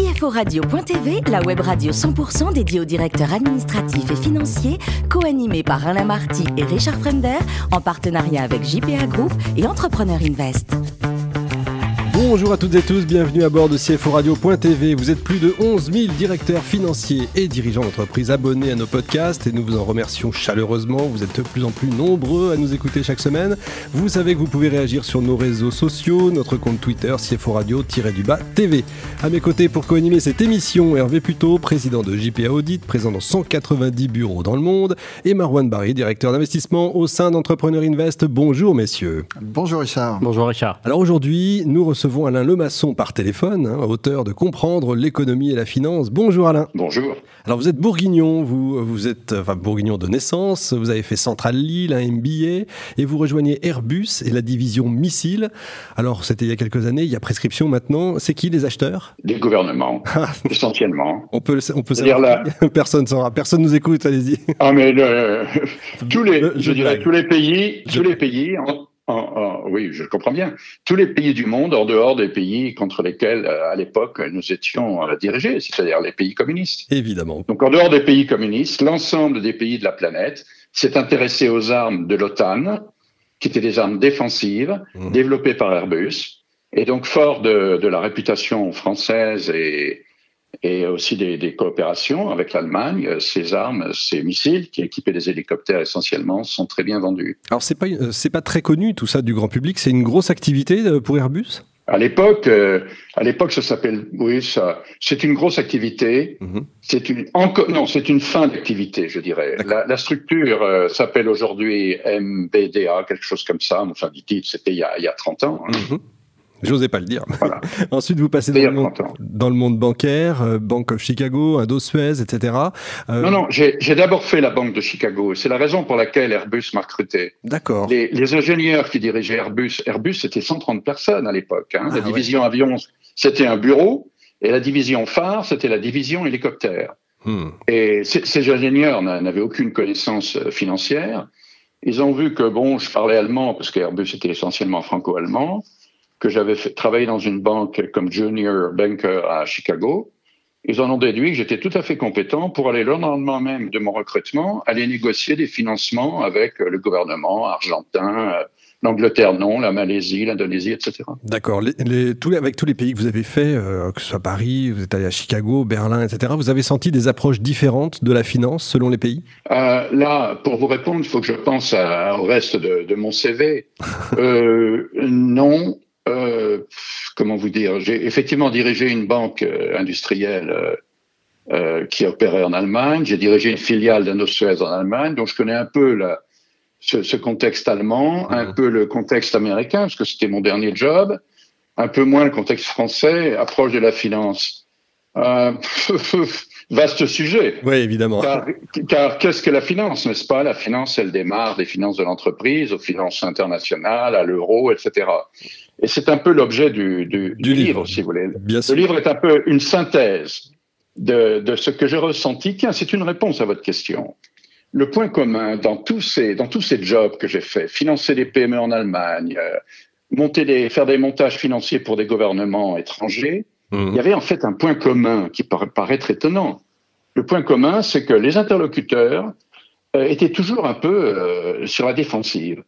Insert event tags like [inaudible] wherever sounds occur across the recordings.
CFORadio.tv, la web radio 100% dédiée aux directeurs administratifs et financiers, co-animée par Alain Marty et Richard Fremder, en partenariat avec JPA Group et Entrepreneur Invest. Bonjour à toutes et tous, bienvenue à bord de CFO Radio.tv. Vous êtes plus de 11 000 directeurs financiers et dirigeants d'entreprises abonnés à nos podcasts et nous vous en remercions chaleureusement. Vous êtes de plus en plus nombreux à nous écouter chaque semaine. Vous savez que vous pouvez réagir sur nos réseaux sociaux, notre compte Twitter CFO Radio-du-bas TV. À mes côtés pour co-animer cette émission, Hervé Puto, président de JPA Audit, présent dans 190 bureaux dans le monde, et Marwan Barry, directeur d'investissement au sein d'Entrepreneur Invest. Bonjour messieurs. Bonjour Richard. Bonjour Richard. Alors aujourd'hui, nous recevons Alain Lemasson par téléphone, hein, auteur de Comprendre l'économie et la finance. Bonjour Alain. Bonjour. Alors vous êtes bourguignon, vous, vous êtes enfin, bourguignon de naissance, vous avez fait Centrale Lille, un MBA, et vous rejoignez Airbus et la division missile. Alors c'était il y a quelques années, il y a prescription maintenant. C'est qui les acheteurs? Les gouvernements, [laughs] ah. essentiellement. On peut, on peut savoir là... [laughs] Personne saura, personne nous écoute, allez-y. Ah mais le, [laughs] tous les, je, dirais tous les pays, tous les pays oui, je comprends bien. Tous les pays du monde, en dehors des pays contre lesquels, euh, à l'époque, nous étions euh, dirigés, c'est-à-dire les pays communistes. Évidemment. Donc, en dehors des pays communistes, l'ensemble des pays de la planète s'est intéressé aux armes de l'OTAN, qui étaient des armes défensives, mmh. développées par Airbus. Et donc, fort de, de la réputation française et, et aussi des, des coopérations avec l'Allemagne. Euh, ces armes, ces missiles qui équipaient des hélicoptères essentiellement sont très bien vendus. Alors c'est pas euh, c'est pas très connu tout ça du grand public. C'est une grosse activité euh, pour Airbus? À l'époque, à l'époque, ça s'appelle, oui, ça, c'est une grosse activité. Mhm. C'est une, non, c'est une fin d'activité, je dirais. La, la, structure s'appelle aujourd'hui MBDA, quelque chose comme ça. Enfin, titre, c'était il y a, il y a 30 ans. Hein. Mhm. J'osais pas le dire. [laughs] Ensuite, vous passez dans le, monde, dans le, monde, bancaire, euh, Bank of Chicago, Indo Suez, etc. Euh, non, non, j'ai d'abord fait la Banque de Chicago. C'est la raison pour laquelle Airbus m'a recruté. D'accord. Les, les, ingénieurs qui dirigeaient Airbus, Airbus, c'était 130 personnes à l'époque. Hein. la ah, division avion, c'était un bureau, et la division phare, c'était la division hélicoptère. Hmm. Et ces ingénieurs n'avaient aucune connaissance euh, financière. Ils ont vu que, bon, je parlais allemand, parce qu'Airbus était essentiellement franco-allemand que j'avais travaillé dans une banque comme junior banker à Chicago. Ils en ont déduit que j'étais tout à fait compétent pour aller le lendemain même de mon recrutement, aller négocier des financements avec le gouvernement argentin, euh, l'Angleterre non, la Malaisie, l'Indonésie, etc. D'accord. Les, tous, avec tous les pays que vous avez fait, euh, que ce soit Paris, vous êtes allé à Chicago, Berlin, etc., vous avez senti des approches différentes de la finance selon les pays? Euh, Là, pour vous répondre, il faut que je pense au reste de, de mon CV. [laughs] euh, non, euh, comment vous dire, j'ai effectivement dirigé une banque euh, industrielle euh, qui opérait en Allemagne. J'ai dirigé une filiale d'Indosuez en Allemagne, donc je connais un peu la, ce, ce, contexte allemand, un peu le contexte américain, parce que c'était mon dernier job, un peu moins le contexte français, approche de la finance. Euh, [laughs] vaste sujet. Oui, évidemment. Car, car qu'est-ce que la finance, n'est-ce pas? La finance, elle démarre des finances de l'entreprise, aux finances internationales, à l'euro, etc. Et c'est un peu l'objet du, du, du, livre, si vous voulez. Bien le livre est un peu une synthèse de, de ce que j'ai ressenti. Tiens, c'est une réponse à votre question. Le point commun dans tous ces, dans tous ces jobs que j'ai faits, financer des PME en Allemagne, euh, monter des, faire des montages financiers pour des gouvernements étrangers, mmh. il y avait en fait un point commun qui paraît, paraît être étonnant. Le point commun, c'est que les interlocuteurs euh, étaient toujours un peu euh, sur la défensive,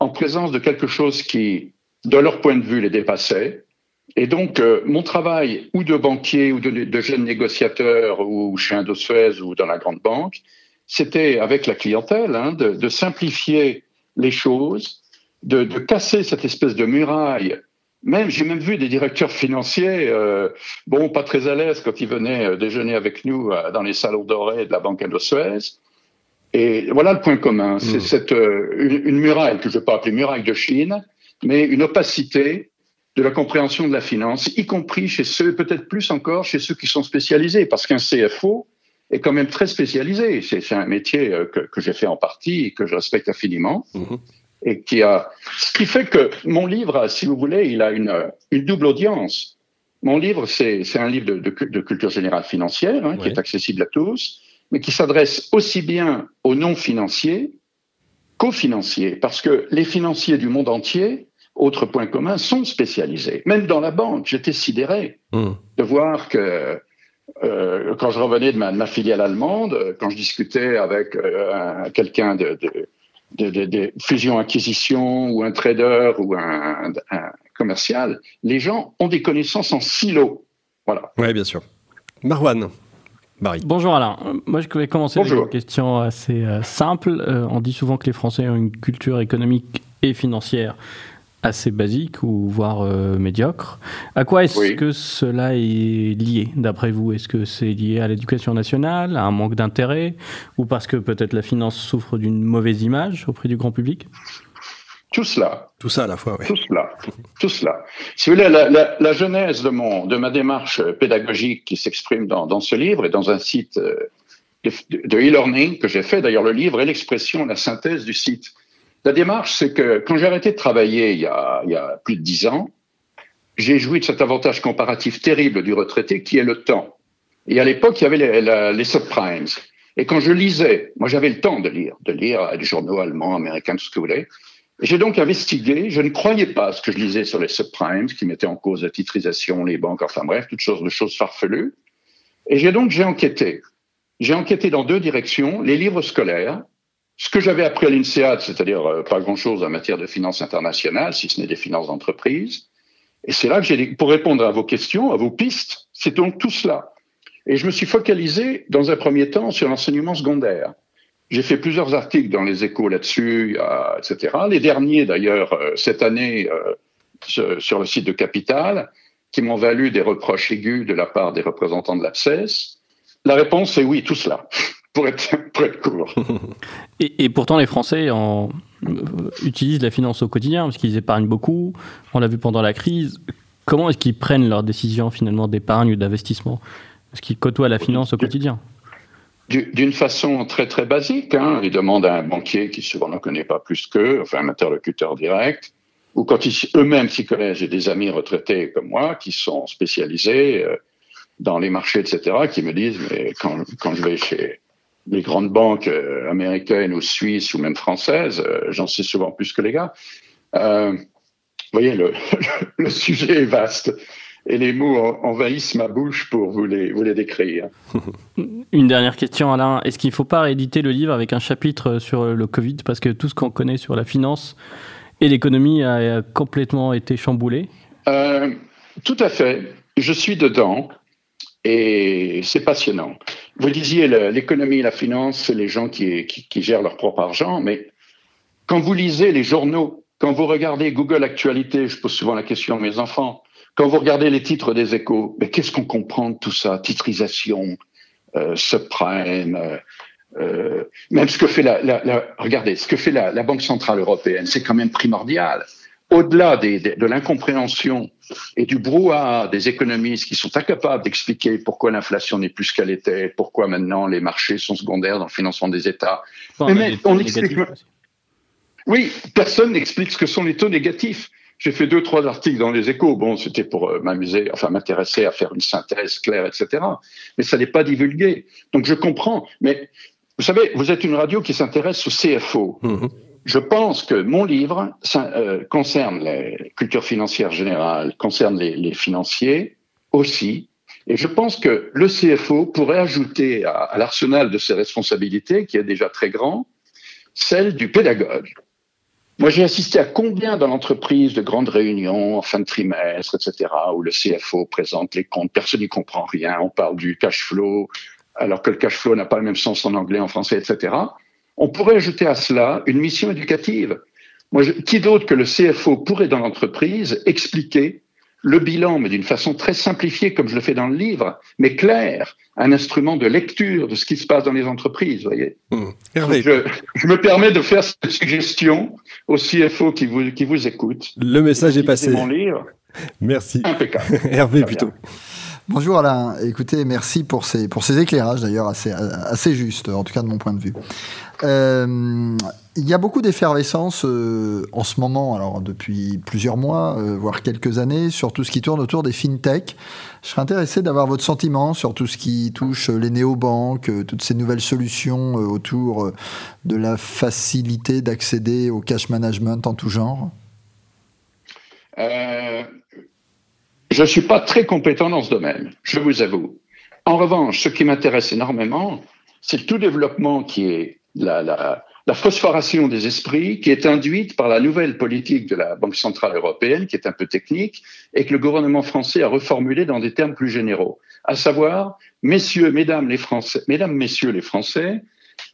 en présence de quelque chose qui de leur point de vue, les dépassait. Et donc, euh, mon travail, ou de banquier, ou de, de jeune négociateur, ou chez Indosuez, ou dans la grande banque, c'était avec la clientèle, hein, de, de, simplifier les choses, de, de, casser cette espèce de muraille. Même, j'ai même vu des directeurs financiers, euh, bon, pas très à l'aise quand ils venaient euh, déjeuner avec nous dans les salons dorés de la banque Indosuez. Et voilà le point commun. C'est mmh. cette une, une, muraille que je peux appeler muraille de Chine, mais une opacité de la compréhension de la finance, y compris chez ceux, peut-être plus encore chez ceux qui sont spécialisés, parce qu'un CFO est quand même très spécialisé. C'est un métier euh, que, que j'ai fait en partie et que je respecte infiniment. Mmh. Et qui a, ce qui fait que mon livre, si vous voulez, il a une, une double audience. Mon livre, c'est un livre de, de, de, culture générale financière, hein, qui est accessible à tous, mais qui s'adresse aussi bien aux non-financiers qu'aux financiers, parce que les financiers du monde entier autre point commun, sont spécialisés. Même dans la banque, j'étais sidéré hmm. de voir que euh, quand je revenais de ma, filiale allemande, quand je discutais avec euh, quelqu'un de, de, de, de fusion-acquisition ou un trader ou un, un, commercial, les gens ont des connaissances en silo. Voilà. Oui, bien sûr. Marwan. Bonjour Alain. Moi, je vais commencer avec une question assez euh, simple. on dit souvent que les Français ont une culture économique et financière assez basique ou voire euh, médiocre. À quoi est-ce que cela est lié, d'après vous? Est-ce que c'est lié à l'éducation nationale, à un manque d'intérêt, ou parce que peut-être la finance souffre d'une mauvaise image auprès du grand public? Tout cela. Tout ça à la fois, oui. Tout cela. Tout cela. Si vous voulez, la, genèse de, mon, de ma démarche pédagogique qui s'exprime dans, ce livre et dans un site euh, de e-learning que j'ai fait, d'ailleurs le livre est l'expression, la synthèse du site la démarche, c'est que quand j'ai arrêté de travailler il y a, plus de dix ans, j'ai joui de cet avantage comparatif terrible du retraité qui est le temps. Et à l'époque, il y avait les, les, subprimes. Et quand je lisais, moi j'avais le temps de lire, de lire des journaux allemands, américains, tout ce que vous voulez. J'ai donc investigué, je ne croyais pas ce que je lisais sur les subprimes, qui mettaient en cause la titrisation, les banques, enfin bref, toutes sortes de choses farfelues. Et j'ai donc, j'ai enquêté. J'ai enquêté dans deux directions, les livres scolaires, ce que j'avais appris à l'INSEAD, c'est-à-dire euh, pas grand-chose en matière de finances internationales, si ce n'est des finances d'entreprise. Et c'est là que j'ai, pour répondre à vos questions, à vos pistes, c'est donc tout cela. Et je me suis focalisé, dans un premier temps, sur l'enseignement secondaire. J'ai fait plusieurs articles dans les échos là-dessus, etc. Les derniers, d'ailleurs, euh, cette année, euh, sur le site de Capital, qui m'ont valu des reproches aigus de la part des représentants de l'APSES. La réponse est oui, tout cela [laughs] pour être, court. [laughs] et, pourtant, les Français en, euh, utilisent la finance au quotidien parce qu'ils épargnent beaucoup. On l'a vu pendant la crise. Comment est-ce qu'ils prennent leurs décisions finalement d'épargne ou d'investissement? Est-ce qu'ils côtoient la finance au quotidien? D'une façon très très basique, hein. ils demandent à un banquier qui souvent ne connaît pas plus qu'eux, enfin un interlocuteur direct, ou quand eux-mêmes s'y connaissent, j'ai des amis retraités comme moi qui sont spécialisés euh, dans les marchés, etc., qui me disent, mais quand, quand je vais chez, les grandes banques euh, américaines ou suisses ou même françaises, euh, j'en sais souvent plus que les gars. Vous voyez, le, [laughs] le, sujet est vaste et les mots envahissent ma bouche pour vous les, vous les décrire. [laughs] Une dernière question, Alain. Est-ce qu'il ne faut pas rééditer le livre avec un chapitre sur le Covid? Parce que tout ce qu'on connaît sur la finance et l'économie a complètement été chamboulé. Euh, tout à fait. Je suis dedans et c'est passionnant. Vous disiez l'économie et la finance, c'est les gens qui, qui, gèrent leur propre argent, mais quand vous lisez les journaux, quand vous regardez Google Actualité, je pose souvent la question à mes enfants, quand vous regardez les titres des échos, mais qu'est-ce qu'on comprend de tout ça? Titrisation, euh, subprime, euh, euh, même ce que fait la, la, regardez, ce que fait la, la Banque centrale européenne, c'est quand même primordial au-delà de l'incompréhension et du brouhaha des économistes qui sont incapables d'expliquer pourquoi l'inflation n'est plus ce qu'elle était, pourquoi maintenant les marchés sont secondaires dans le financement des États. mais, on explique. Oui, personne n'explique ce que sont les taux négatifs. J'ai fait deux, trois articles dans les échos. Bon, c'était pour euh, m'amuser, enfin m'intéresser à faire une synthèse claire, etc. Mais ça n'est pas divulgué. Donc je comprends. Mais vous savez, vous êtes une radio qui s'intéresse au CFO. Mmh je pense que mon livre euh, concerne la culture financière générale, concerne les, financiers aussi, et je pense que le CFO pourrait ajouter à, l'arsenal de ses responsabilités, qui est déjà très grand, celle du pédagogue. Moi, j'ai assisté à combien dans l'entreprise de grandes réunions en fin de trimestre, etc., où le CFO présente les comptes, personne n'y comprend rien, on parle du cash flow, alors que le cash flow n'a pas le même sens en anglais, en français, etc. On pourrait ajouter à cela une mission éducative. Moi, qui d'autre que le CFO pourrait dans l'entreprise expliquer le bilan, mais d'une façon très simplifiée, comme je le fais dans le livre, mais clair, un instrument de lecture de ce qui se passe dans les entreprises, voyez. Mmh. Je, me permets de faire cette suggestion au CFO qui vous, qui vous écoute. Le message est passé. Mon livre. Merci. Impeccable. [laughs] Hervé, plutôt. Bonjour Alain, écoutez, merci pour ces, pour ces éclairages d'ailleurs assez, assez justes, en tout cas de mon point de vue. Euh, il y a beaucoup d'effervescence euh, en ce moment, alors depuis plusieurs mois, euh, voire quelques années, sur tout ce qui tourne autour des fintech. Je serais intéressé d'avoir votre sentiment sur tout ce qui touche les néobanques, toutes ces nouvelles solutions autour de la facilité d'accéder au cash management en tout genre. Euh, je ne suis pas très compétent dans ce domaine, je vous avoue. En revanche, ce qui m'intéresse énormément, c'est tout développement qui est la, la, la, phosphoration des esprits qui est induite par la nouvelle politique de la Banque centrale européenne, qui est un peu technique, et que le gouvernement français a reformulé dans des termes plus généraux. À savoir, messieurs, mesdames les Français, mesdames, messieurs les Français,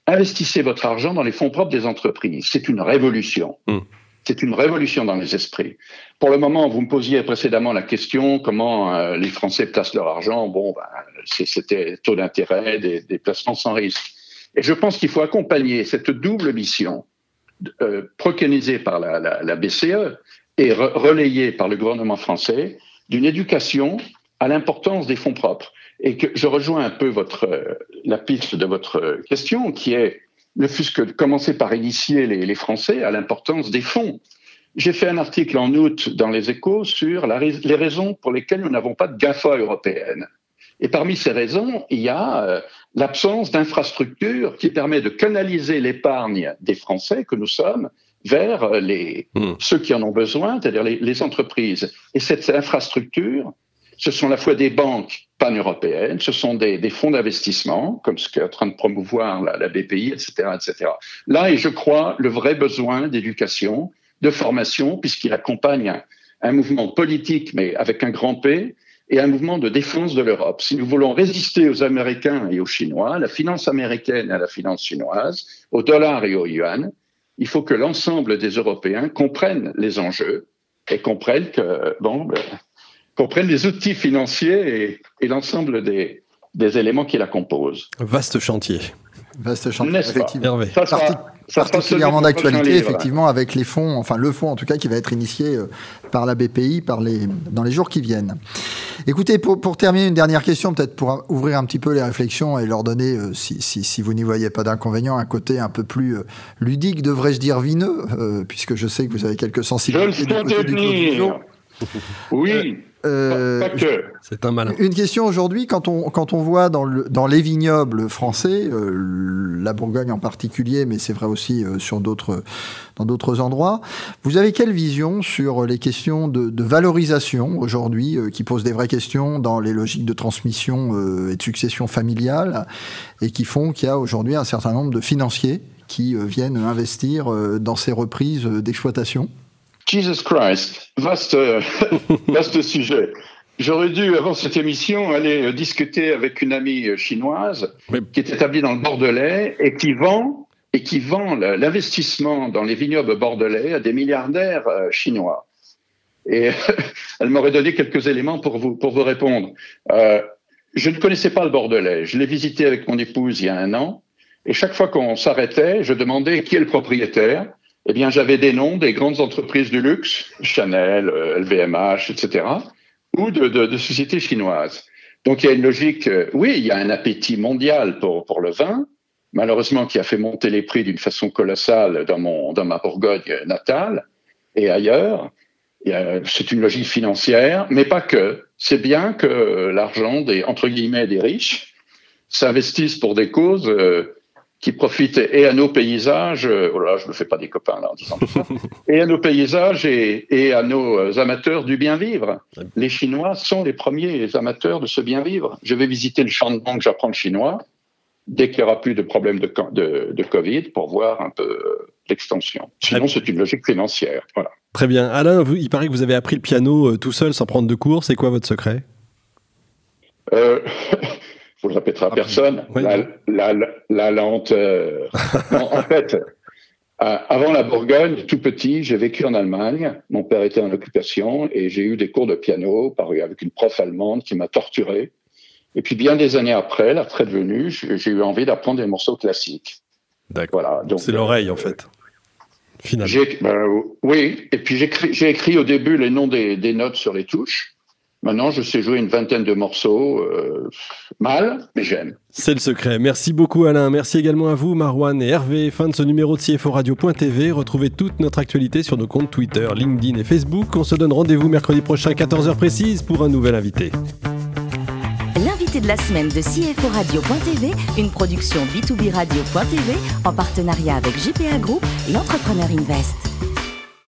investissez votre argent dans les fonds propres des entreprises. C'est une révolution. Hmm. C'est une révolution dans les esprits. Pour le moment, vous me posiez précédemment la question comment euh, les Français placent leur argent. Bon, ben, c'était taux d'intérêt, des, des, placements sans risque. Et je pense qu'il faut accompagner cette double mission euh, par la, BCE et relayée par le gouvernement français d'une éducation à l'importance des fonds propres. Et que je rejoins un peu euh, la piste de votre question, qui est ne fût-ce que de commencer par initier les, Français à l'importance des fonds. J'ai fait un article en août dans les échos sur les raisons pour lesquelles nous n'avons pas de GAFA européenne. Et parmi ces raisons, il y a euh, l'absence d'infrastructures qui permet de canaliser l'épargne des Français que nous sommes vers euh, les, hmm. ceux qui en ont besoin, c'est-à-dire les, les, entreprises. Et cette infrastructure, ce sont à la fois des banques pan-européennes, ce sont des, des fonds d'investissement, comme ce qu'est en train de promouvoir la, la, BPI, etc., etc. Là est, je crois, le vrai besoin d'éducation, de formation, puisqu'il accompagne un, un, mouvement politique, mais avec un grand P, et un mouvement de défense de l'Europe. Si nous voulons résister aux Américains et aux Chinois, à la finance américaine et à la finance chinoise, au dollar et au yuan, il faut que l'ensemble des Européens comprennent les enjeux et comprennent que, bon, ben, les outils financiers et, et l'ensemble des, des, éléments qui la composent. Vaste chantier. Vaste chantier, effectivement. Ça sera, ça particulièrement d'actualité, effectivement, avec les fonds, enfin le fonds en tout cas, qui va être initié euh, par la BPI par les, dans les jours qui viennent. Écoutez, pour, pour terminer, une dernière question, peut-être pour ouvrir un petit peu les réflexions et leur donner, euh, si, si, si, vous n'y voyez pas d'inconvénient, un côté un peu plus euh, ludique, devrais-je dire vineux, puisque je sais que vous avez quelques sensibilités du côté du Oui. Euh, c'est un malin. Une question aujourd'hui, quand on, quand on voit dans, le, dans les vignobles français, euh, la Bourgogne en particulier, mais c'est vrai aussi euh, sur d'autres, dans d'autres endroits, vous avez quelle vision sur les questions de, de valorisation aujourd'hui, euh, qui posent des vraies questions dans les logiques de transmission euh, et de succession familiale, et qui font qu'il y a aujourd'hui un certain nombre de financiers qui viennent investir dans ces reprises d'exploitation? Jesus Christ, vaste, [laughs] vaste sujet. J'aurais dû, avant cette émission, aller discuter avec une amie chinoise qui est établie dans le Bordelais et qui vend et qui vend l'investissement dans les vignobles bordelais à des milliardaires euh, chinois. Et [laughs] elle m'aurait donné quelques éléments pour vous, pour vous répondre. Euh, je ne connaissais pas le Bordelais. Je l'ai visité avec mon épouse il y a un an. Et chaque fois qu'on s'arrêtait, je demandais qui est le propriétaire eh bien, j'avais des noms des grandes entreprises du luxe, Chanel, LVMH, euh, etc., ou de, de, de, sociétés chinoises. Donc, il y a une logique, euh, oui, il y a un appétit mondial pour, pour le vin, malheureusement qui a fait monter les prix d'une façon colossale dans, mon, dans ma Bourgogne natale et ailleurs. C'est une logique financière, mais pas que. C'est bien que l'argent des, entre guillemets, des riches s'investisse pour des causes euh, qui profitent et à nos paysages, euh, oh là, je ne fais pas des copains là en disant ça, [laughs] et à nos paysages et, et, à nos euh, amateurs du bien vivre. Les Chinois sont les premiers amateurs de ce bien vivre. Je vais visiter le Shandong, j'apprends le chinois, dès qu'il n'y aura plus de problème de, de, de, Covid, pour voir un peu euh, l'extension. Sinon, c'est une logique financière. Voilà. Très bien. Alain, vous, il paraît que vous avez appris le piano tout seul sans prendre de cours. C'est quoi votre secret? Euh, [laughs] vous le répétera à ah, personne, la, la, la, lenteur. [laughs] en fait, avant la Bourgogne, tout petit, j'ai vécu en Allemagne. Mon père était en occupation et j'ai eu des cours de piano avec une prof allemande qui m'a torturé. Et puis bien des années après, la retraite venue, j'ai eu envie d'apprendre des morceaux classiques. D'accord. Voilà, c'est l'oreille en fait. Finalement. Ben, oui, et puis j'ai écrit, au début les noms des, des notes sur les touches. Maintenant, je sais jouer une vingtaine de morceaux, euh, mal, mais j'aime. C'est le secret. Merci beaucoup Alain. Merci également à vous Marwan et Hervé. Fin de ce numéro de CFO Radio.tv. Retrouvez toute notre actualité sur nos comptes Twitter, LinkedIn et Facebook. On se donne rendez-vous mercredi prochain 14h précise pour un nouvel invité. L'invité de la semaine de CFO Radio.tv, une production B2B Radio.tv en partenariat avec JPA Group et Entrepreneur Invest.